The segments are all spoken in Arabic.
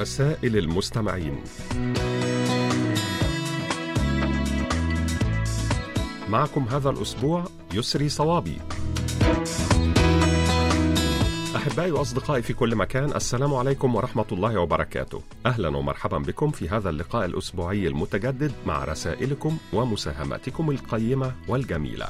رسائل المستمعين. معكم هذا الأسبوع يسري صوابي. أحبائي وأصدقائي في كل مكان السلام عليكم ورحمة الله وبركاته. أهلا ومرحبا بكم في هذا اللقاء الأسبوعي المتجدد مع رسائلكم ومساهماتكم القيمة والجميلة.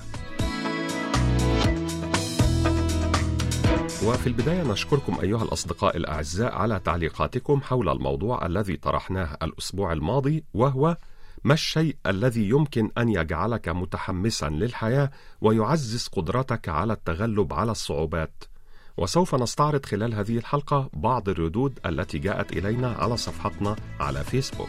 وفي البداية نشكركم أيها الأصدقاء الأعزاء على تعليقاتكم حول الموضوع الذي طرحناه الأسبوع الماضي وهو ما الشيء الذي يمكن أن يجعلك متحمسا للحياة ويعزز قدرتك على التغلب على الصعوبات؟ وسوف نستعرض خلال هذه الحلقة بعض الردود التي جاءت إلينا على صفحتنا على فيسبوك.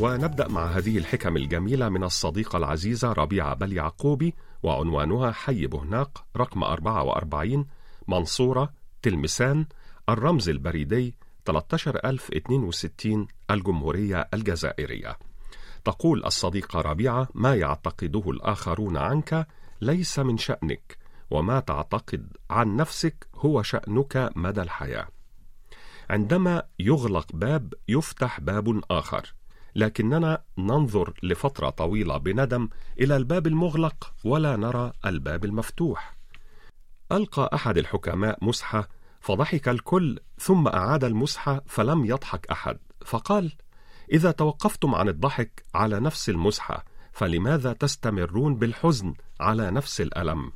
ونبدأ مع هذه الحكم الجميلة من الصديقة العزيزة ربيعة بل يعقوبي وعنوانها حي بهناق رقم 44 منصورة تلمسان الرمز البريدي 13062 الجمهورية الجزائرية. تقول الصديقة ربيعة ما يعتقده الآخرون عنك ليس من شأنك وما تعتقد عن نفسك هو شأنك مدى الحياة. عندما يغلق باب يفتح باب آخر. لكننا ننظر لفترة طويلة بندم إلى الباب المغلق ولا نرى الباب المفتوح. ألقى أحد الحكماء مسحة فضحك الكل ثم أعاد المسحة فلم يضحك أحد، فقال: إذا توقفتم عن الضحك على نفس المسحة فلماذا تستمرون بالحزن على نفس الألم؟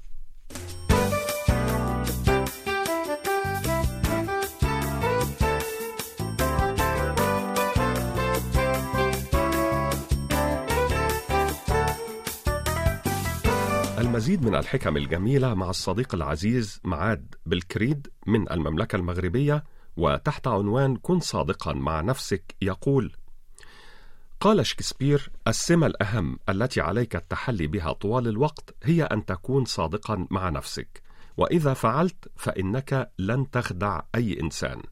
المزيد من الحكم الجميلة مع الصديق العزيز معاد بالكريد من المملكة المغربية وتحت عنوان كن صادقا مع نفسك يقول قال شكسبير السمة الأهم التي عليك التحلي بها طوال الوقت هي أن تكون صادقا مع نفسك وإذا فعلت فإنك لن تخدع أي إنسان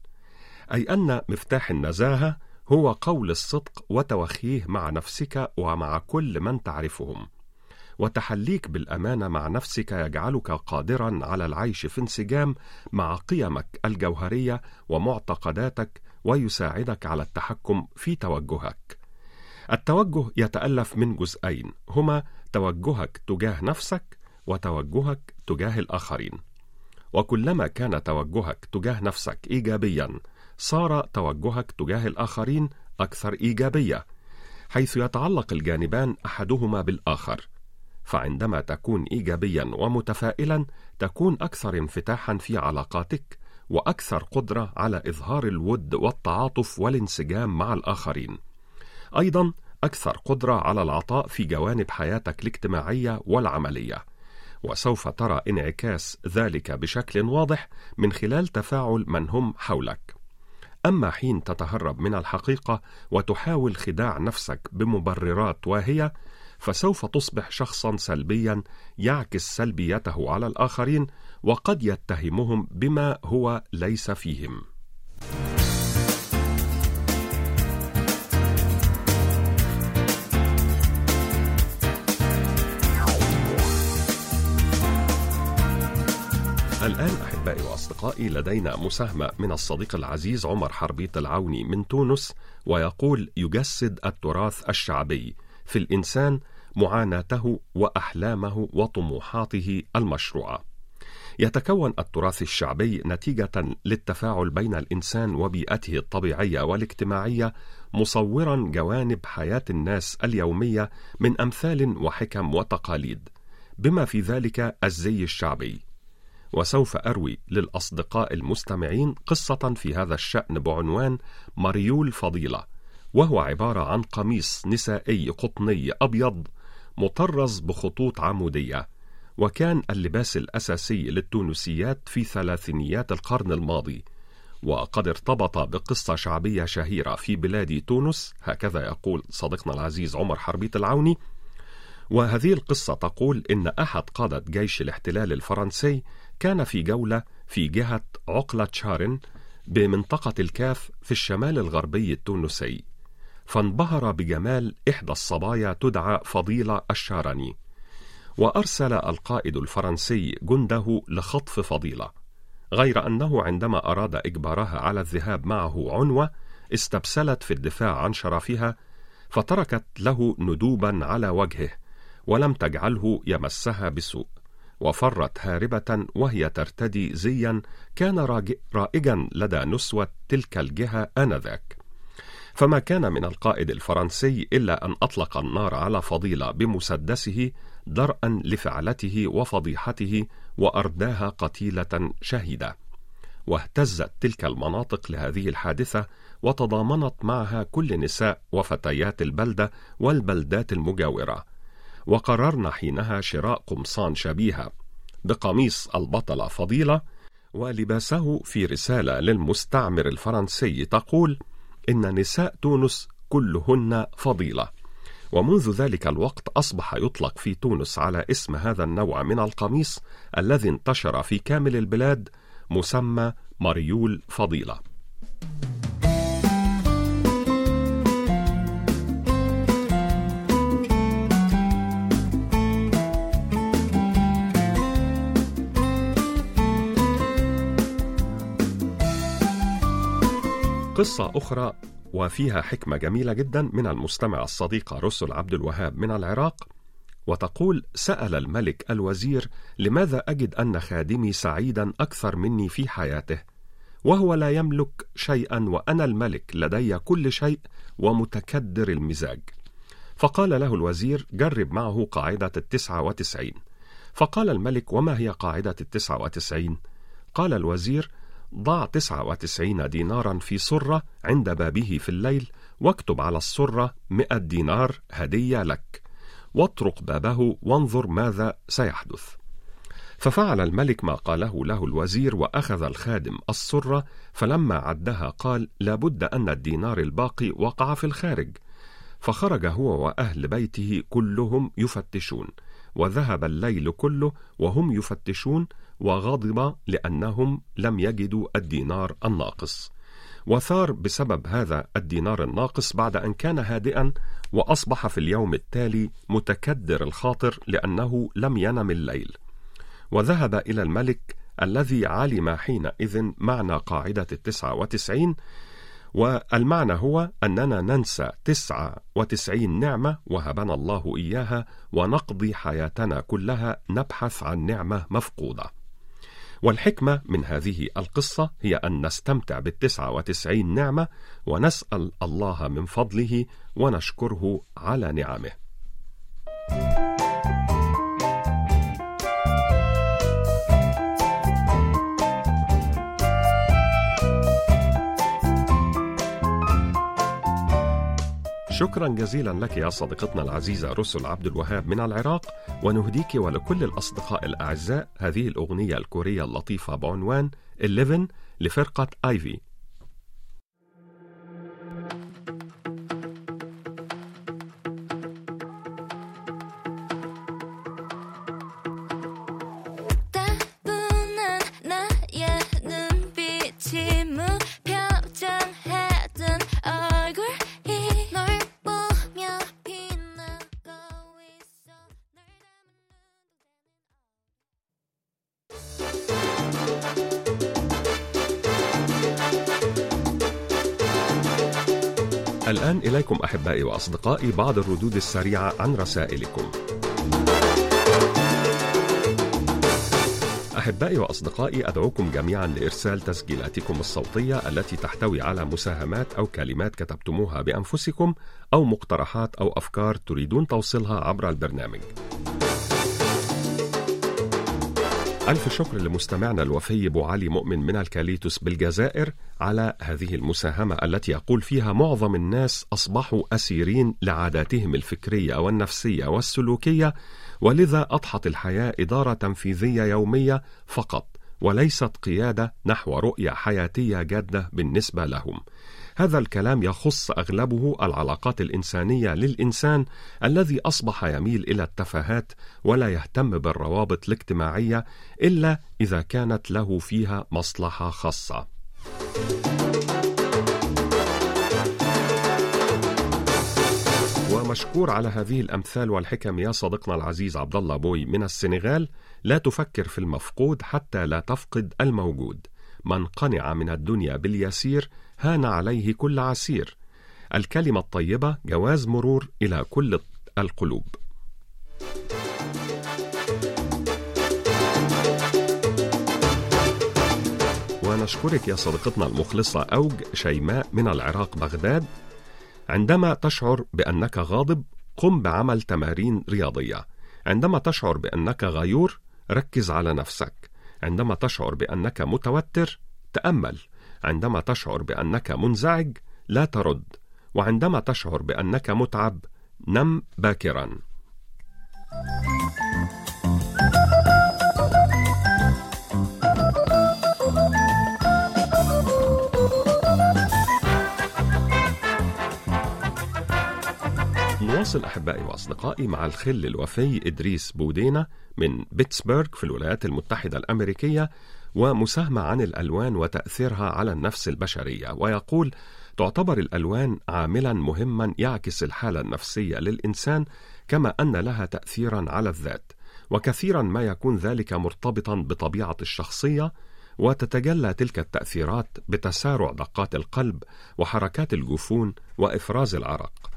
أي أن مفتاح النزاهة هو قول الصدق وتوخيه مع نفسك ومع كل من تعرفهم. وتحليك بالأمانة مع نفسك يجعلك قادرا على العيش في انسجام مع قيمك الجوهرية ومعتقداتك ويساعدك على التحكم في توجهك. التوجه يتألف من جزئين هما توجهك تجاه نفسك وتوجهك تجاه الآخرين. وكلما كان توجهك تجاه نفسك ايجابيا صار توجهك تجاه الآخرين أكثر إيجابية حيث يتعلق الجانبان أحدهما بالآخر. فعندما تكون ايجابيا ومتفائلا تكون أكثر انفتاحا في علاقاتك وأكثر قدرة على إظهار الود والتعاطف والانسجام مع الآخرين. أيضا أكثر قدرة على العطاء في جوانب حياتك الاجتماعية والعملية. وسوف ترى انعكاس ذلك بشكل واضح من خلال تفاعل من هم حولك. أما حين تتهرب من الحقيقة وتحاول خداع نفسك بمبررات واهية فسوف تصبح شخصا سلبيا يعكس سلبيته على الآخرين وقد يتهمهم بما هو ليس فيهم. الآن أحبائي وأصدقائي لدينا مساهمة من الصديق العزيز عمر حربيط العوني من تونس ويقول يجسد التراث الشعبي في الإنسان معاناته وأحلامه وطموحاته المشروعة. يتكون التراث الشعبي نتيجة للتفاعل بين الإنسان وبيئته الطبيعية والاجتماعية مصورا جوانب حياة الناس اليومية من أمثال وحكم وتقاليد بما في ذلك الزي الشعبي. وسوف أروي للأصدقاء المستمعين قصة في هذا الشأن بعنوان مريول فضيلة وهو عبارة عن قميص نسائي قطني أبيض مطرز بخطوط عمودية وكان اللباس الأساسي للتونسيات في ثلاثينيات القرن الماضي. وقد ارتبط بقصة شعبية شهيرة في بلاد تونس هكذا يقول صديقنا العزيز عمر حربيت العوني. وهذه القصة تقول إن أحد قادة جيش الاحتلال الفرنسي كان في جولة في جهة عقلة شارن بمنطقة الكاف في الشمال الغربي التونسي. فانبهر بجمال إحدى الصبايا تدعى فضيلة الشارني وأرسل القائد الفرنسي جنده لخطف فضيلة غير أنه عندما أراد إجبارها على الذهاب معه عنوة استبسلت في الدفاع عن شرفها فتركت له ندوبا على وجهه ولم تجعله يمسها بسوء وفرت هاربة وهي ترتدي زيا كان رائجا لدى نسوة تلك الجهة آنذاك. فما كان من القائد الفرنسي إلا أن أطلق النار على فضيلة بمسدسه درءا لفعلته وفضيحته وأرداها قتيلة شهيدة. واهتزت تلك المناطق لهذه الحادثة وتضامنت معها كل نساء وفتيات البلدة والبلدات المجاورة. وقررنا حينها شراء قمصان شبيهة بقميص البطلة فضيلة ولباسه في رسالة للمستعمر الفرنسي تقول إن نساء تونس كلهن فضيلة. ومنذ ذلك الوقت أصبح يطلق في تونس على اسم هذا النوع من القميص الذي انتشر في كامل البلاد مسمى مريول فضيلة. قصة أخرى وفيها حكمة جميلة جدا من المستمع الصديقة رسل عبد الوهاب من العراق وتقول سأل الملك الوزير لماذا أجد أن خادمي سعيدا أكثر مني في حياته؟ وهو لا يملك شيئا وأنا الملك لدي كل شيء ومتكدر المزاج. فقال له الوزير جرب معه قاعدة التسعة وتسعين. فقال الملك وما هي قاعدة التسعة وتسعين؟ قال الوزير ضع تسعة وتسعين دينارا في سرة عند بابه في الليل واكتب على السرة مئة دينار هدية لك. واطرق بابه وانظر ماذا سيحدث. ففعل الملك ما قاله له الوزير وأخذ الخادم السرة فلما عدها قال لابد أن الدينار الباقي وقع في الخارج فخرج هو وأهل بيته كلهم يفتشون وذهب الليل كله وهم يفتشون وغضب لأنهم لم يجدوا الدينار الناقص. وثار بسبب هذا الدينار الناقص بعد أن كان هادئا وأصبح في اليوم التالي متكدر الخاطر لأنه لم ينم الليل. وذهب إلى الملك الذي علم حينئذ معنى قاعدة التسعة وتسعين والمعنى هو أننا ننسى تسعة وتسعين نعمة وهبنا الله إياها ونقضي حياتنا كلها نبحث عن نعمة مفقودة. والحكمة من هذه القصة هي أن نستمتع بالتسعة وتسعين نعمة ونسأل الله من فضله ونشكره على نعمه. شكرا جزيلا لك يا صديقتنا العزيزة رسل عبد الوهاب من العراق ونهديك ولكل الأصدقاء الأعزاء هذه الأغنية الكورية اللطيفة بعنوان 11 لفرقة آيفي الآن إليكم أحبائي وأصدقائي بعض الردود السريعة عن رسائلكم. أحبائي وأصدقائي أدعوكم جميعا لإرسال تسجيلاتكم الصوتية التي تحتوي على مساهمات أو كلمات كتبتموها بأنفسكم أو مقترحات أو أفكار تريدون توصيلها عبر البرنامج. ألف شكر لمستمعنا الوفي أبو علي مؤمن من الكاليتوس بالجزائر على هذه المساهمة التي يقول فيها معظم الناس أصبحوا أسيرين لعاداتهم الفكرية والنفسية والسلوكية ولذا أضحت الحياة إدارة تنفيذية يومية فقط وليست قيادة نحو رؤية حياتية جادة بالنسبة لهم. هذا الكلام يخص أغلبه العلاقات الإنسانية للإنسان الذي أصبح يميل إلى التفاهات ولا يهتم بالروابط الاجتماعية إلا إذا كانت له فيها مصلحة خاصة. ومشكور على هذه الأمثال والحكم يا صديقنا العزيز عبد الله بوي من السنغال لا تفكر في المفقود حتى لا تفقد الموجود من قنع من الدنيا باليسير هان عليه كل عسير. الكلمة الطيبة جواز مرور إلى كل القلوب. ونشكرك يا صديقتنا المخلصة أوج شيماء من العراق بغداد. عندما تشعر بأنك غاضب قم بعمل تمارين رياضية. عندما تشعر بأنك غيور ركز على نفسك. عندما تشعر بأنك متوتر تأمل. عندما تشعر بأنك منزعج لا ترد. وعندما تشعر بأنك متعب نم باكرا. نواصل أحبائي وأصدقائي مع الخل الوفي إدريس بودينا من بيتسبرغ في الولايات المتحدة الأمريكية ومساهمة عن الألوان وتأثيرها على النفس البشرية. ويقول تعتبر الألوان عاملا مهما يعكس الحالة النفسية للإنسان كما أن لها تأثيرا على الذات. وكثيرا ما يكون ذلك مرتبطا بطبيعة الشخصية وتتجلى تلك التأثيرات بتسارع دقات القلب وحركات الجفون وإفراز العرق.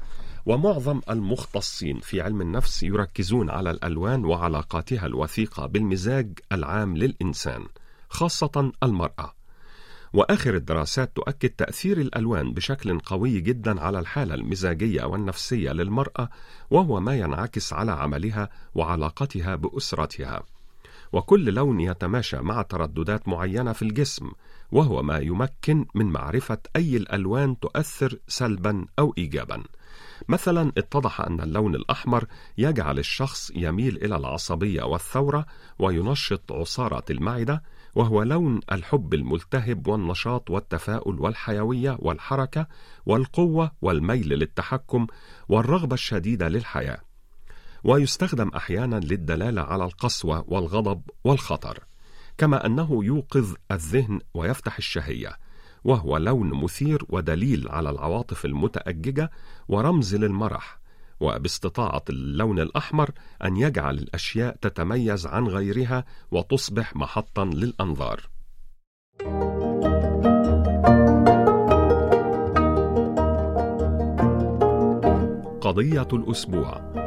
ومعظم المختصين في علم النفس يركزون على الألوان وعلاقاتها الوثيقة بالمزاج العام للإنسان. خاصة المرأة. وآخر الدراسات تؤكد تأثير الألوان بشكل قوي جدا على الحالة المزاجية والنفسية للمرأة وهو ما ينعكس على عملها وعلاقتها بأسرتها. وكل لون يتماشى مع ترددات معينة في الجسم وهو ما يمكن من معرفة أي الألوان تؤثر سلبا أو ايجابا. مثلا اتضح أن اللون الأحمر يجعل الشخص يميل إلى العصبية والثورة وينشط عصارة المعدة وهو لون الحب الملتهب والنشاط والتفاؤل والحيوية والحركة والقوة والميل للتحكم والرغبة الشديدة للحياة. ويستخدم أحيانا للدلالة على القسوة والغضب والخطر كما أنه يوقظ الذهن ويفتح الشهية وهو لون مثير ودليل على العواطف المتأججة ورمز للمرح. وباستطاعة اللون الأحمر أن يجعل الأشياء تتميز عن غيرها وتصبح محطا للأنظار. قضية الأسبوع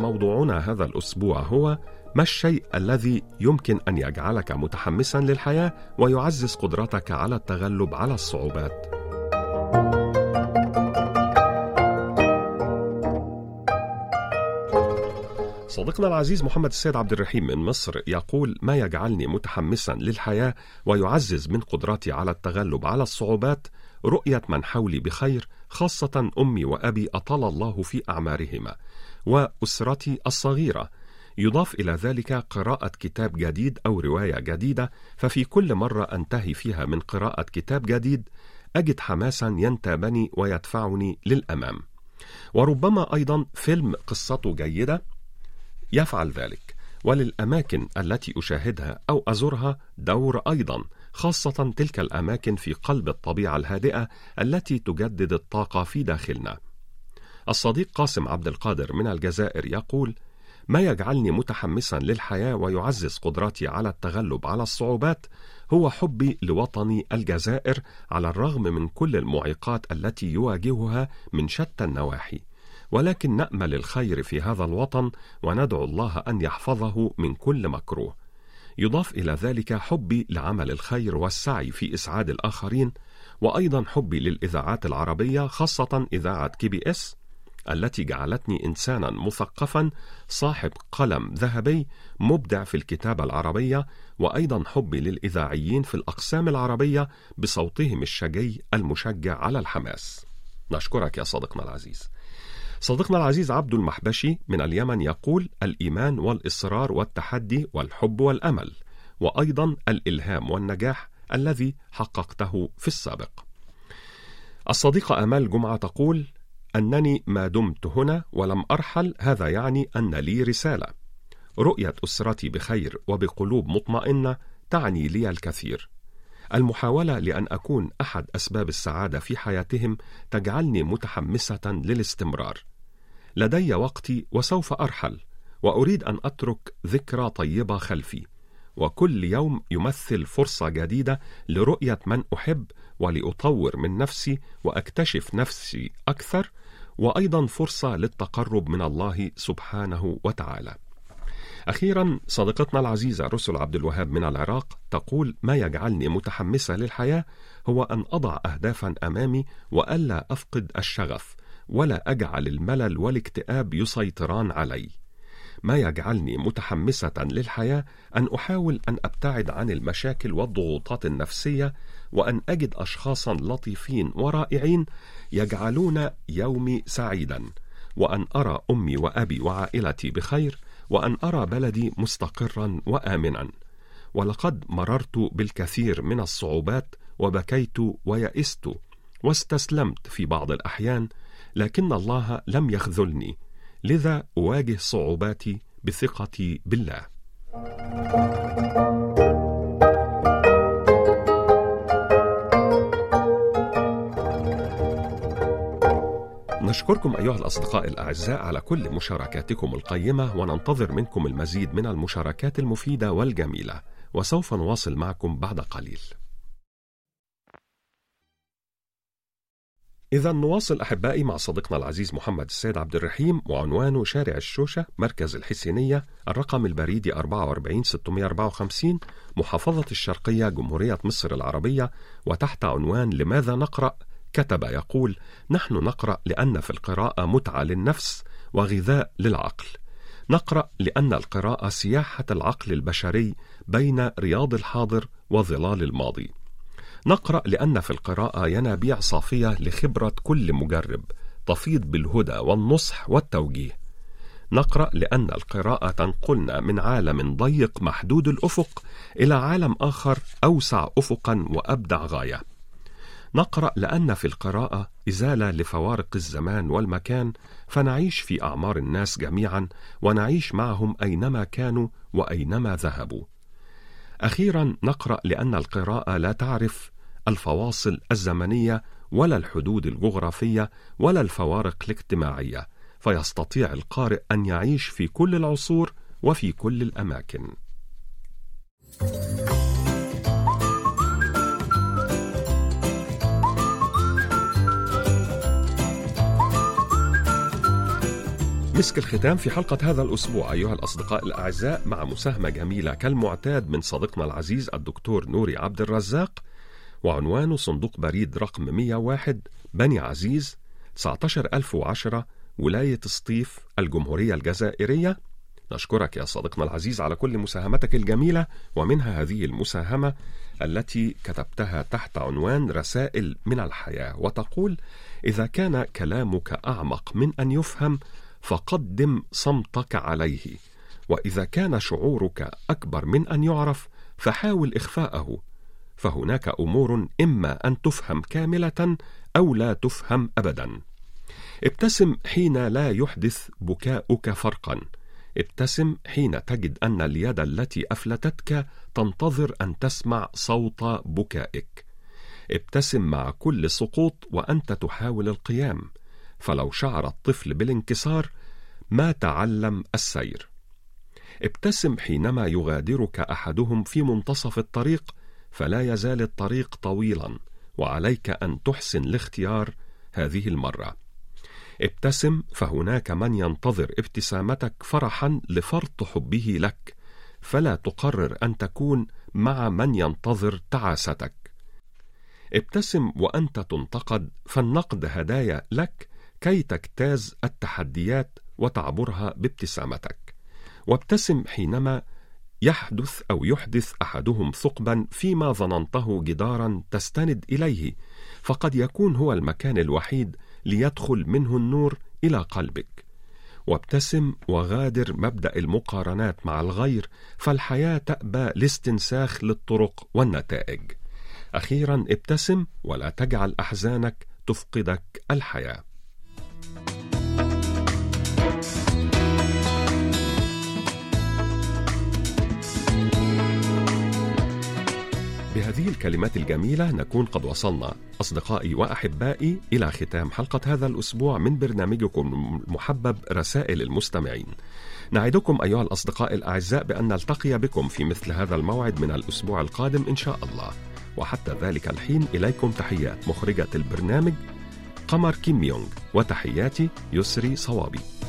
وموضوعنا هذا الأسبوع هو ما الشيء الذي يمكن أن يجعلك متحمسا للحياة ويعزز قدرتك على التغلب على الصعوبات؟ صديقنا العزيز محمد السيد عبد الرحيم من مصر يقول ما يجعلني متحمسا للحياة ويعزز من قدرتي على التغلب على الصعوبات؟ رؤية من حولي بخير خاصة أمي وأبي أطال الله في أعمارهما وأسرتي الصغيرة. يضاف إلى ذلك قراءة كتاب جديد أو رواية جديدة ففي كل مرة أنتهي فيها من قراءة كتاب جديد أجد حماسا ينتابني ويدفعني للأمام. وربما أيضا فيلم قصته جيدة يفعل ذلك. وللأماكن التي أشاهدها أو أزورها دور أيضا. خاصة تلك الأماكن في قلب الطبيعة الهادئة التي تجدد الطاقة في داخلنا. الصديق قاسم عبد القادر من الجزائر يقول: ما يجعلني متحمسا للحياة ويعزز قدرتي على التغلب على الصعوبات هو حبي لوطني الجزائر على الرغم من كل المعيقات التي يواجهها من شتى النواحي ولكن نأمل الخير في هذا الوطن وندعو الله أن يحفظه من كل مكروه يضاف إلى ذلك حبي لعمل الخير والسعي في إسعاد الآخرين وأيضا حبي للإذاعات العربية خاصة إذاعة KBS التي جعلتني انسانا مثقفا صاحب قلم ذهبي مبدع في الكتابة العربية وأيضا حبي للإذاعيين في الأقسام العربية بصوتهم الشجي المشجع على الحماس. نشكرك يا صديقنا العزيز. صديقنا العزيز عبد المحبشي من اليمن يقول الإيمان والإصرار والتحدي والحب والأمل وأيضا الإلهام والنجاح الذي حققته في السابق. الصديقة آمال جمعة تقول أنني ما دمت هنا ولم أرحل هذا يعني أن لي رسالة. رؤية أسرتي بخير وبقلوب مطمئنة تعني لي الكثير. المحاولة لأن أكون أحد أسباب السعادة في حياتهم تجعلني متحمسة للاستمرار. لدي وقتي وسوف أرحل، وأريد أن أترك ذكرى طيبة خلفي، وكل يوم يمثل فرصة جديدة لرؤية من أحب ولأطور من نفسي وأكتشف نفسي أكثر، وأيضا فرصة للتقرب من الله سبحانه وتعالى. أخيرا صديقتنا العزيزة رسل عبد الوهاب من العراق تقول ما يجعلني متحمسة للحياة هو أن أضع أهدافا أمامي وألا أفقد الشغف ولا أجعل الملل والاكتئاب يسيطران علي. ما يجعلني متحمسة للحياة أن أحاول أن أبتعد عن المشاكل والضغوطات النفسية وأن أجد أشخاصا لطيفين ورائعين يجعلون يومي سعيدا وأن أرى أمي وأبي وعائلتي بخير وأن أرى بلدي مستقرا وامنا. ولقد مررت بالكثير من الصعوبات وبكيت ويئست واستسلمت في بعض الأحيان لكن الله لم يخذلني. لذا أواجه صعوباتي بثقتي بالله. نشكركم أيها الأصدقاء الأعزاء على كل مشاركاتكم القيمة وننتظر منكم المزيد من المشاركات المفيدة والجميلة. وسوف نواصل معكم بعد قليل. إذا نواصل أحبائي مع صديقنا العزيز محمد السيد عبد الرحيم وعنوانه شارع الشوشة مركز الحسينية الرقم البريدي 44654 محافظة الشرقية جمهورية مصر العربية وتحت عنوان لماذا نقرأ؟ كتب يقول نحن نقرأ لأن في القراءة متعة للنفس وغذاء للعقل. نقرأ لأن القراءة سياحة العقل البشري بين رياض الحاضر وظلال الماضي. نقرأ لأن في القراءة ينابيع صافية لخبرة كل مجرب تفيض بالهدى والنصح والتوجيه. نقرأ لأن القراءة تنقلنا من عالم ضيق محدود الأفق إلى عالم آخر أوسع افقا وأبدع غاية. نقرأ لأن في القراءة إزالة لفوارق الزمان والمكان فنعيش في أعمار الناس جميعا ونعيش معهم أينما كانوا وأينما ذهبوا. أخيرا نقرأ لأن القراءة لا تعرف الفواصل الزمنية ولا الحدود الجغرافية ولا الفوارق الاجتماعية فيستطيع القارئ أن يعيش في كل العصور وفي كل الأماكن. thank you مسك الختام في حلقة هذا الأسبوع أيها الأصدقاء الأعزاء مع مساهمة جميلة كالمعتاد من صديقنا العزيز الدكتور نوري عبد الرزاق وعنوانه صندوق بريد رقم 101 بني عزيز 19010 ولاية سطيف الجمهورية الجزائرية. نشكرك يا صديقنا العزيز على كل مساهمتك الجميلة ومنها هذه المساهمة التي كتبتها تحت عنوان رسائل من الحياة وتقول إذا كان كلامك أعمق من أن يفهم فقدم صمتك عليه. وإذا كان شعورك أكبر من أن يعرف فحاول إخفاءه. فهناك أمور إما أن تفهم كاملة أو لا تفهم ابدا. ابتسم حين لا يحدث بكاؤك فرقا. ابتسم حين تجد أن اليد التي أفلتتك تنتظر أن تسمع صوت بكائك. ابتسم مع كل سقوط وأنت تحاول القيام. فلو شعر الطفل بالانكسار ما تعلم السير. ابتسم حينما يغادرك أحدهم في منتصف الطريق فلا يزال الطريق طويلا وعليك أن تحسن الاختيار هذه المرة. ابتسم فهناك من ينتظر ابتسامتك فرحا لفرط حبه لك فلا تقرر أن تكون مع من ينتظر تعاستك. ابتسم وأنت تنتقد فالنقد هدايا لك كي تجتاز التحديات وتعبرها بابتسامتك. وابتسم حينما يحدث أو يحدث أحدهم ثقبا فيما ظننته جدارا تستند إليه فقد يكون هو المكان الوحيد ليدخل منه النور إلى قلبك. وابتسم وغادر مبدأ المقارنات مع الغير فالحياة تأبى لاستنساخ للطرق والنتائج. أخيرا ابتسم ولا تجعل أحزانك تفقدك الحياة. بهذه الكلمات الجميلة نكون قد وصلنا أصدقائي وأحبائي إلى ختام حلقة هذا الأسبوع من برنامجكم المحبب رسائل المستمعين. نعدكم أيها الأصدقاء الأعزاء بأن نلتقي بكم في مثل هذا الموعد من الأسبوع القادم إن شاء الله. وحتى ذلك الحين إليكم تحيات مخرجة البرنامج قمر كيم يونغ وتحياتي يسري صوابي.